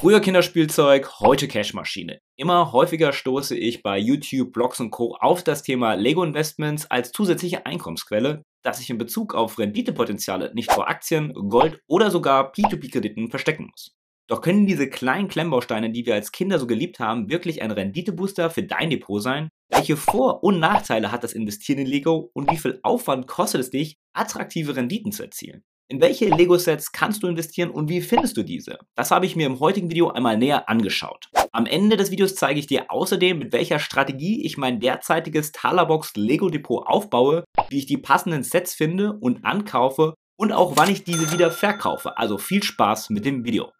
Früher Kinderspielzeug, heute Cashmaschine. Immer häufiger stoße ich bei YouTube, Blogs und Co. auf das Thema Lego Investments als zusätzliche Einkommensquelle, das sich in Bezug auf Renditepotenziale nicht vor Aktien, Gold oder sogar P2P-Krediten verstecken muss. Doch können diese kleinen Klemmbausteine, die wir als Kinder so geliebt haben, wirklich ein Renditebooster für dein Depot sein? Welche Vor- und Nachteile hat das Investieren in Lego und wie viel Aufwand kostet es dich, attraktive Renditen zu erzielen? In welche Lego-Sets kannst du investieren und wie findest du diese? Das habe ich mir im heutigen Video einmal näher angeschaut. Am Ende des Videos zeige ich dir außerdem, mit welcher Strategie ich mein derzeitiges Talerbox Lego Depot aufbaue, wie ich die passenden Sets finde und ankaufe und auch wann ich diese wieder verkaufe. Also viel Spaß mit dem Video.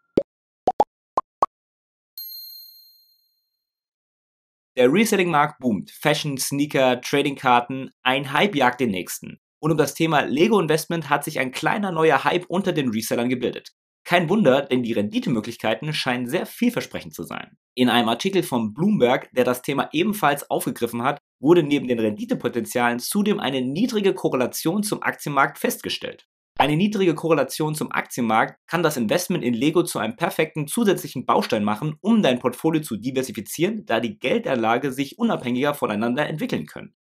Der Reselling-Markt boomt. Fashion, Sneaker, Trading-Karten, ein Hype jagt den nächsten. Und um das Thema Lego Investment hat sich ein kleiner neuer Hype unter den Resellern gebildet. Kein Wunder, denn die Renditemöglichkeiten scheinen sehr vielversprechend zu sein. In einem Artikel von Bloomberg, der das Thema ebenfalls aufgegriffen hat, wurde neben den Renditepotenzialen zudem eine niedrige Korrelation zum Aktienmarkt festgestellt. Eine niedrige Korrelation zum Aktienmarkt kann das Investment in Lego zu einem perfekten zusätzlichen Baustein machen, um dein Portfolio zu diversifizieren, da die Geldanlage sich unabhängiger voneinander entwickeln können.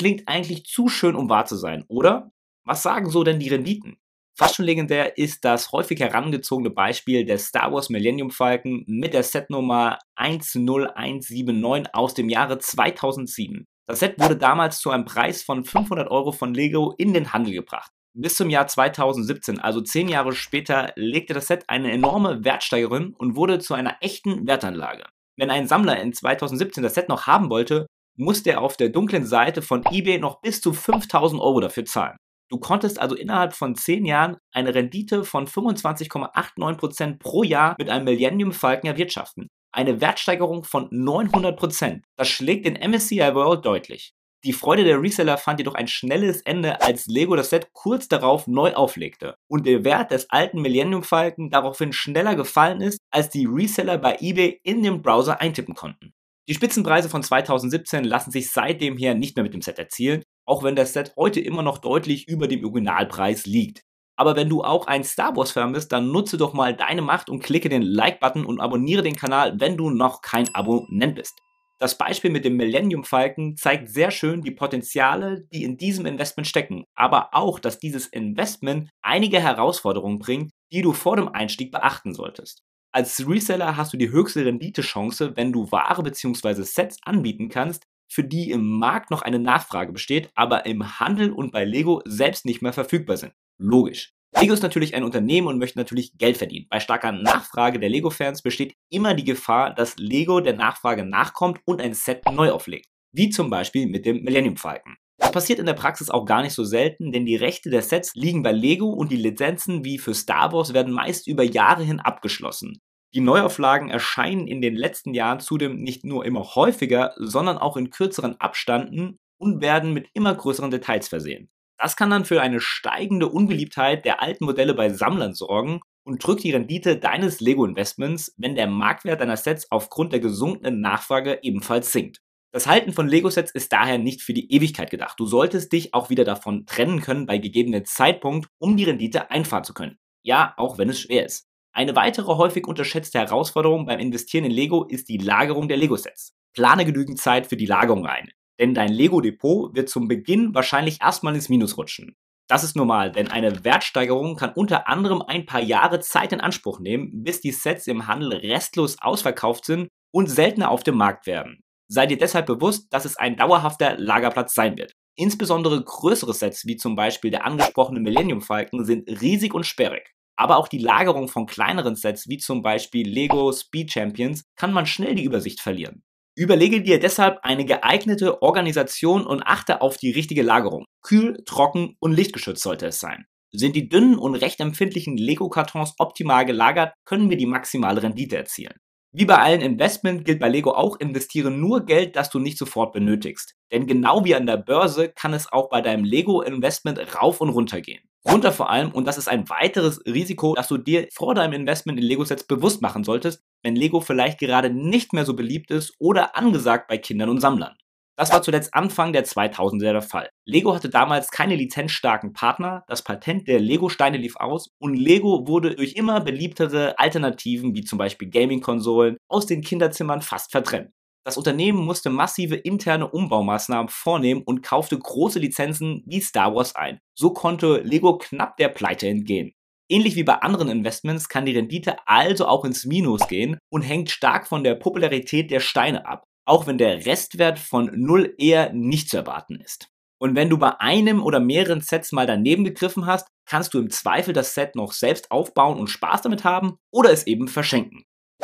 Klingt eigentlich zu schön, um wahr zu sein, oder? Was sagen so denn die Renditen? Fast schon legendär ist das häufig herangezogene Beispiel des Star Wars Millennium Falcon mit der Setnummer 10179 aus dem Jahre 2007. Das Set wurde damals zu einem Preis von 500 Euro von Lego in den Handel gebracht. Bis zum Jahr 2017, also zehn Jahre später, legte das Set eine enorme Wertsteigerung und wurde zu einer echten Wertanlage. Wenn ein Sammler in 2017 das Set noch haben wollte, musste er auf der dunklen Seite von eBay noch bis zu 5000 Euro dafür zahlen. Du konntest also innerhalb von 10 Jahren eine Rendite von 25,89% pro Jahr mit einem Millennium Falcon erwirtschaften. Eine Wertsteigerung von 900%. Das schlägt den MSCI World deutlich. Die Freude der Reseller fand jedoch ein schnelles Ende, als Lego das Set kurz darauf neu auflegte und der Wert des alten Millennium Falcon daraufhin schneller gefallen ist, als die Reseller bei eBay in den Browser eintippen konnten. Die Spitzenpreise von 2017 lassen sich seitdem her nicht mehr mit dem Set erzielen, auch wenn das Set heute immer noch deutlich über dem Originalpreis liegt. Aber wenn du auch ein Star Wars-Fan bist, dann nutze doch mal deine Macht und klicke den Like-Button und abonniere den Kanal, wenn du noch kein Abonnent bist. Das Beispiel mit dem Millennium Falcon zeigt sehr schön die Potenziale, die in diesem Investment stecken, aber auch, dass dieses Investment einige Herausforderungen bringt, die du vor dem Einstieg beachten solltest. Als Reseller hast du die höchste Renditechance, wenn du Ware bzw. Sets anbieten kannst, für die im Markt noch eine Nachfrage besteht, aber im Handel und bei Lego selbst nicht mehr verfügbar sind. Logisch. Lego ist natürlich ein Unternehmen und möchte natürlich Geld verdienen. Bei starker Nachfrage der Lego-Fans besteht immer die Gefahr, dass Lego der Nachfrage nachkommt und ein Set neu auflegt. Wie zum Beispiel mit dem Millennium Falcon. Das passiert in der Praxis auch gar nicht so selten, denn die Rechte der Sets liegen bei Lego und die Lizenzen wie für Star Wars werden meist über Jahre hin abgeschlossen. Die Neuauflagen erscheinen in den letzten Jahren zudem nicht nur immer häufiger, sondern auch in kürzeren Abstanden und werden mit immer größeren Details versehen. Das kann dann für eine steigende Unbeliebtheit der alten Modelle bei Sammlern sorgen und drückt die Rendite deines Lego-Investments, wenn der Marktwert deiner Sets aufgrund der gesunkenen Nachfrage ebenfalls sinkt. Das Halten von Lego-Sets ist daher nicht für die Ewigkeit gedacht. Du solltest dich auch wieder davon trennen können bei gegebenen Zeitpunkt, um die Rendite einfahren zu können. Ja, auch wenn es schwer ist. Eine weitere häufig unterschätzte Herausforderung beim Investieren in Lego ist die Lagerung der Lego-Sets. Plane genügend Zeit für die Lagerung ein, denn dein Lego-Depot wird zum Beginn wahrscheinlich erstmal ins Minus rutschen. Das ist normal, denn eine Wertsteigerung kann unter anderem ein paar Jahre Zeit in Anspruch nehmen, bis die Sets im Handel restlos ausverkauft sind und seltener auf dem Markt werden. Sei dir deshalb bewusst, dass es ein dauerhafter Lagerplatz sein wird. Insbesondere größere Sets wie zum Beispiel der angesprochene Millennium Falcon sind riesig und sperrig. Aber auch die Lagerung von kleineren Sets wie zum Beispiel Lego Speed Champions kann man schnell die Übersicht verlieren. Überlege dir deshalb eine geeignete Organisation und achte auf die richtige Lagerung. Kühl, trocken und lichtgeschützt sollte es sein. Sind die dünnen und recht empfindlichen Lego-Kartons optimal gelagert, können wir die maximale Rendite erzielen. Wie bei allen Investment gilt bei Lego auch, investiere nur Geld, das du nicht sofort benötigst. Denn genau wie an der Börse kann es auch bei deinem Lego-Investment rauf und runter gehen. Runter vor allem, und das ist ein weiteres Risiko, das du dir vor deinem Investment in Lego-Sets bewusst machen solltest, wenn Lego vielleicht gerade nicht mehr so beliebt ist oder angesagt bei Kindern und Sammlern. Das war zuletzt Anfang der 2000er der Fall. Lego hatte damals keine lizenzstarken Partner, das Patent der Lego-Steine lief aus und Lego wurde durch immer beliebtere Alternativen wie zum Beispiel Gaming-Konsolen aus den Kinderzimmern fast verdrängt. Das Unternehmen musste massive interne Umbaumaßnahmen vornehmen und kaufte große Lizenzen wie Star Wars ein. So konnte Lego knapp der Pleite entgehen. Ähnlich wie bei anderen Investments kann die Rendite also auch ins Minus gehen und hängt stark von der Popularität der Steine ab auch wenn der Restwert von 0 eher nicht zu erwarten ist. Und wenn du bei einem oder mehreren Sets mal daneben gegriffen hast, kannst du im Zweifel das Set noch selbst aufbauen und Spaß damit haben oder es eben verschenken.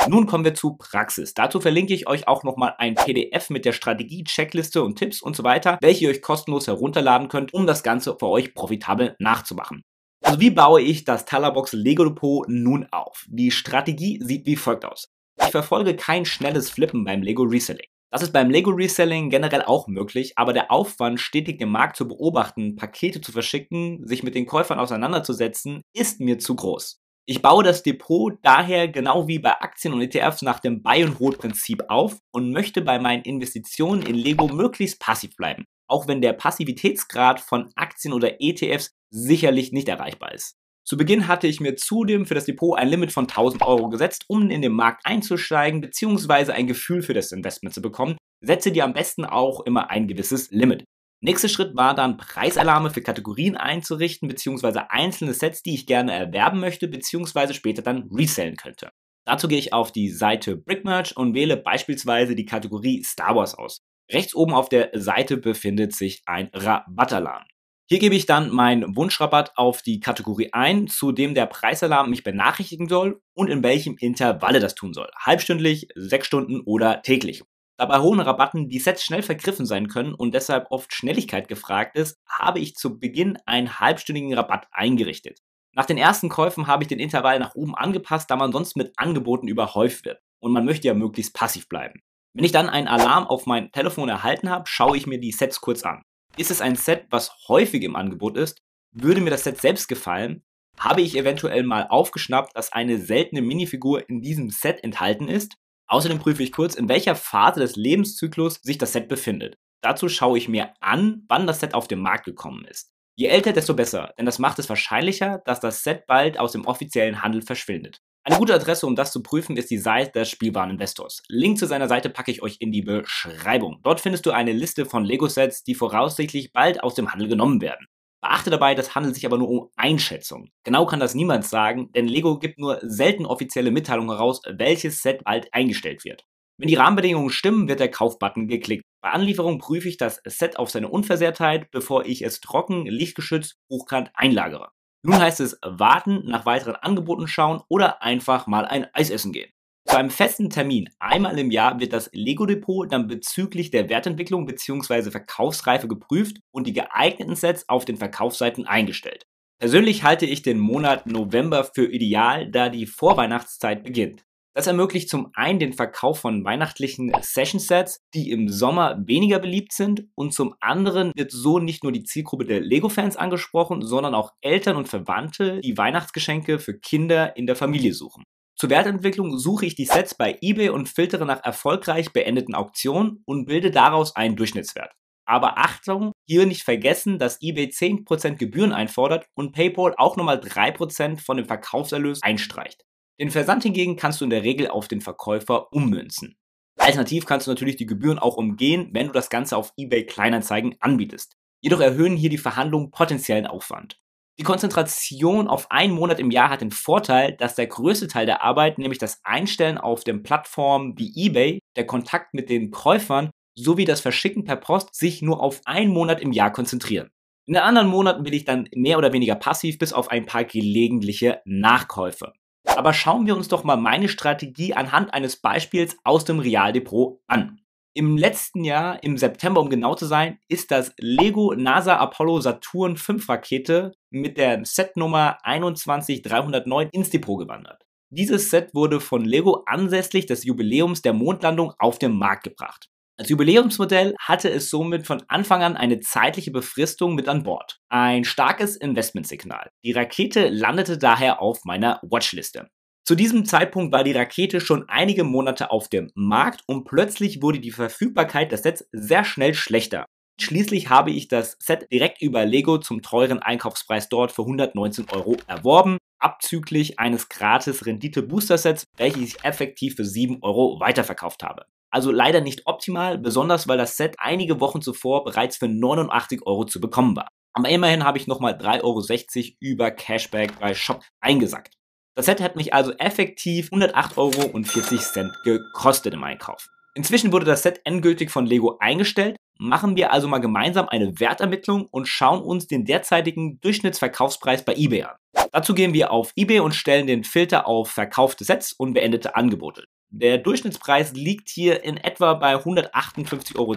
Nun kommen wir zu Praxis. Dazu verlinke ich euch auch nochmal ein PDF mit der Strategie, Checkliste und Tipps und so weiter, welche ihr euch kostenlos herunterladen könnt, um das Ganze für euch profitabel nachzumachen. Also wie baue ich das Talabox Lego Depot nun auf? Die Strategie sieht wie folgt aus. Ich verfolge kein schnelles Flippen beim Lego Reselling. Das ist beim Lego Reselling generell auch möglich, aber der Aufwand, stetig den Markt zu beobachten, Pakete zu verschicken, sich mit den Käufern auseinanderzusetzen, ist mir zu groß. Ich baue das Depot daher genau wie bei Aktien und ETFs nach dem Buy-and-Hold-Prinzip auf und möchte bei meinen Investitionen in Lego möglichst passiv bleiben, auch wenn der Passivitätsgrad von Aktien oder ETFs sicherlich nicht erreichbar ist. Zu Beginn hatte ich mir zudem für das Depot ein Limit von 1000 Euro gesetzt, um in den Markt einzusteigen bzw. ein Gefühl für das Investment zu bekommen. Setze dir am besten auch immer ein gewisses Limit. Nächster Schritt war dann Preisalarme für Kategorien einzurichten bzw. einzelne Sets, die ich gerne erwerben möchte bzw. später dann resellen könnte. Dazu gehe ich auf die Seite Brickmerch und wähle beispielsweise die Kategorie Star Wars aus. Rechts oben auf der Seite befindet sich ein Rabattalarm. Hier gebe ich dann meinen Wunschrabatt auf die Kategorie ein, zu dem der Preisalarm mich benachrichtigen soll und in welchem Intervalle das tun soll. Halbstündlich, sechs Stunden oder täglich. Da bei hohen Rabatten die Sets schnell vergriffen sein können und deshalb oft Schnelligkeit gefragt ist, habe ich zu Beginn einen halbstündigen Rabatt eingerichtet. Nach den ersten Käufen habe ich den Intervall nach oben angepasst, da man sonst mit Angeboten überhäuft wird. Und man möchte ja möglichst passiv bleiben. Wenn ich dann einen Alarm auf mein Telefon erhalten habe, schaue ich mir die Sets kurz an. Ist es ein Set, was häufig im Angebot ist? Würde mir das Set selbst gefallen? Habe ich eventuell mal aufgeschnappt, dass eine seltene Minifigur in diesem Set enthalten ist? Außerdem prüfe ich kurz, in welcher Phase des Lebenszyklus sich das Set befindet. Dazu schaue ich mir an, wann das Set auf den Markt gekommen ist. Je älter, desto besser, denn das macht es wahrscheinlicher, dass das Set bald aus dem offiziellen Handel verschwindet. Eine gute Adresse, um das zu prüfen, ist die Seite des Spielwareninvestors. Link zu seiner Seite packe ich euch in die Beschreibung. Dort findest du eine Liste von Lego-Sets, die voraussichtlich bald aus dem Handel genommen werden. Beachte dabei, das handelt sich aber nur um Einschätzung. Genau kann das niemand sagen, denn Lego gibt nur selten offizielle Mitteilungen heraus, welches Set bald eingestellt wird. Wenn die Rahmenbedingungen stimmen, wird der Kaufbutton geklickt. Bei Anlieferung prüfe ich das Set auf seine Unversehrtheit, bevor ich es trocken, lichtgeschützt, hochkant einlagere. Nun heißt es warten, nach weiteren Angeboten schauen oder einfach mal ein Eis essen gehen. Zu einem festen Termin einmal im Jahr wird das Lego Depot dann bezüglich der Wertentwicklung bzw. Verkaufsreife geprüft und die geeigneten Sets auf den Verkaufsseiten eingestellt. Persönlich halte ich den Monat November für ideal, da die Vorweihnachtszeit beginnt. Das ermöglicht zum einen den Verkauf von weihnachtlichen Session Sets, die im Sommer weniger beliebt sind und zum anderen wird so nicht nur die Zielgruppe der Lego-Fans angesprochen, sondern auch Eltern und Verwandte, die Weihnachtsgeschenke für Kinder in der Familie suchen. Zur Wertentwicklung suche ich die Sets bei eBay und filtere nach erfolgreich beendeten Auktionen und bilde daraus einen Durchschnittswert. Aber Achtung, hier nicht vergessen, dass eBay 10% Gebühren einfordert und PayPal auch nochmal 3% von dem Verkaufserlös einstreicht. Den Versand hingegen kannst du in der Regel auf den Verkäufer ummünzen. Alternativ kannst du natürlich die Gebühren auch umgehen, wenn du das Ganze auf eBay Kleinanzeigen anbietest. Jedoch erhöhen hier die Verhandlungen potenziellen Aufwand. Die Konzentration auf einen Monat im Jahr hat den Vorteil, dass der größte Teil der Arbeit, nämlich das Einstellen auf den Plattformen wie eBay, der Kontakt mit den Käufern sowie das Verschicken per Post sich nur auf einen Monat im Jahr konzentrieren. In den anderen Monaten bin ich dann mehr oder weniger passiv bis auf ein paar gelegentliche Nachkäufe. Aber schauen wir uns doch mal meine Strategie anhand eines Beispiels aus dem Realdepot an. Im letzten Jahr, im September um genau zu sein, ist das Lego NASA Apollo Saturn 5 Rakete mit der Setnummer 21309 ins Depot gewandert. Dieses Set wurde von Lego anlässlich des Jubiläums der Mondlandung auf den Markt gebracht. Als Jubiläumsmodell hatte es somit von Anfang an eine zeitliche Befristung mit an Bord. Ein starkes Investmentsignal. Die Rakete landete daher auf meiner Watchliste. Zu diesem Zeitpunkt war die Rakete schon einige Monate auf dem Markt und plötzlich wurde die Verfügbarkeit des Sets sehr schnell schlechter. Schließlich habe ich das Set direkt über Lego zum teuren Einkaufspreis dort für 119 Euro erworben, abzüglich eines gratis Rendite-Booster-Sets, welches ich effektiv für 7 Euro weiterverkauft habe. Also leider nicht optimal, besonders weil das Set einige Wochen zuvor bereits für 89 Euro zu bekommen war. Aber immerhin habe ich nochmal 3,60 Euro über Cashback bei Shop eingesackt. Das Set hat mich also effektiv 108,40 Euro gekostet im Einkauf. Inzwischen wurde das Set endgültig von Lego eingestellt. Machen wir also mal gemeinsam eine Wertermittlung und schauen uns den derzeitigen Durchschnittsverkaufspreis bei eBay an. Dazu gehen wir auf eBay und stellen den Filter auf verkaufte Sets und beendete Angebote. Der Durchschnittspreis liegt hier in etwa bei 158,30 Euro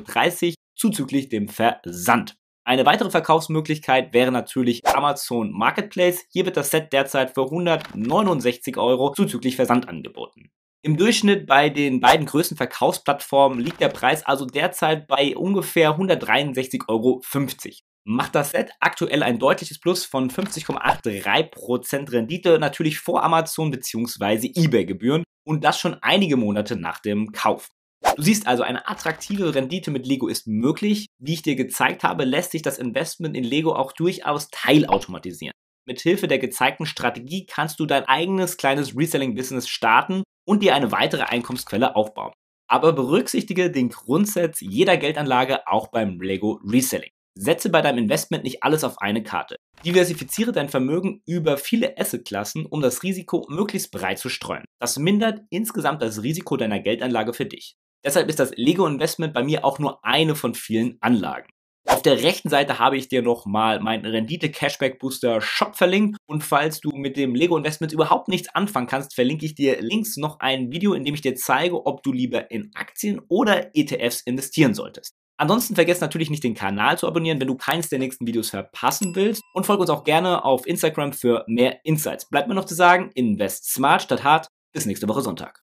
zuzüglich dem Versand. Eine weitere Verkaufsmöglichkeit wäre natürlich Amazon Marketplace. Hier wird das Set derzeit für 169 Euro zuzüglich Versand angeboten. Im Durchschnitt bei den beiden größten Verkaufsplattformen liegt der Preis also derzeit bei ungefähr 163,50 Euro. Macht das Set aktuell ein deutliches Plus von 50,83% Rendite, natürlich vor Amazon bzw. eBay-Gebühren und das schon einige Monate nach dem Kauf. Du siehst also, eine attraktive Rendite mit Lego ist möglich. Wie ich dir gezeigt habe, lässt sich das Investment in Lego auch durchaus teilautomatisieren. Mithilfe der gezeigten Strategie kannst du dein eigenes kleines Reselling-Business starten und dir eine weitere Einkommensquelle aufbauen. Aber berücksichtige den Grundsatz jeder Geldanlage auch beim Lego Reselling. Setze bei deinem Investment nicht alles auf eine Karte. Diversifiziere dein Vermögen über viele Assetklassen, um das Risiko möglichst breit zu streuen. Das mindert insgesamt das Risiko deiner Geldanlage für dich. Deshalb ist das Lego Investment bei mir auch nur eine von vielen Anlagen. Auf der rechten Seite habe ich dir nochmal meinen Rendite Cashback Booster Shop verlinkt. Und falls du mit dem Lego Investment überhaupt nichts anfangen kannst, verlinke ich dir links noch ein Video, in dem ich dir zeige, ob du lieber in Aktien oder ETFs investieren solltest. Ansonsten vergiss natürlich nicht den Kanal zu abonnieren, wenn du keins der nächsten Videos verpassen willst. Und folge uns auch gerne auf Instagram für mehr Insights. Bleibt mir noch zu sagen, invest smart statt hart. Bis nächste Woche Sonntag.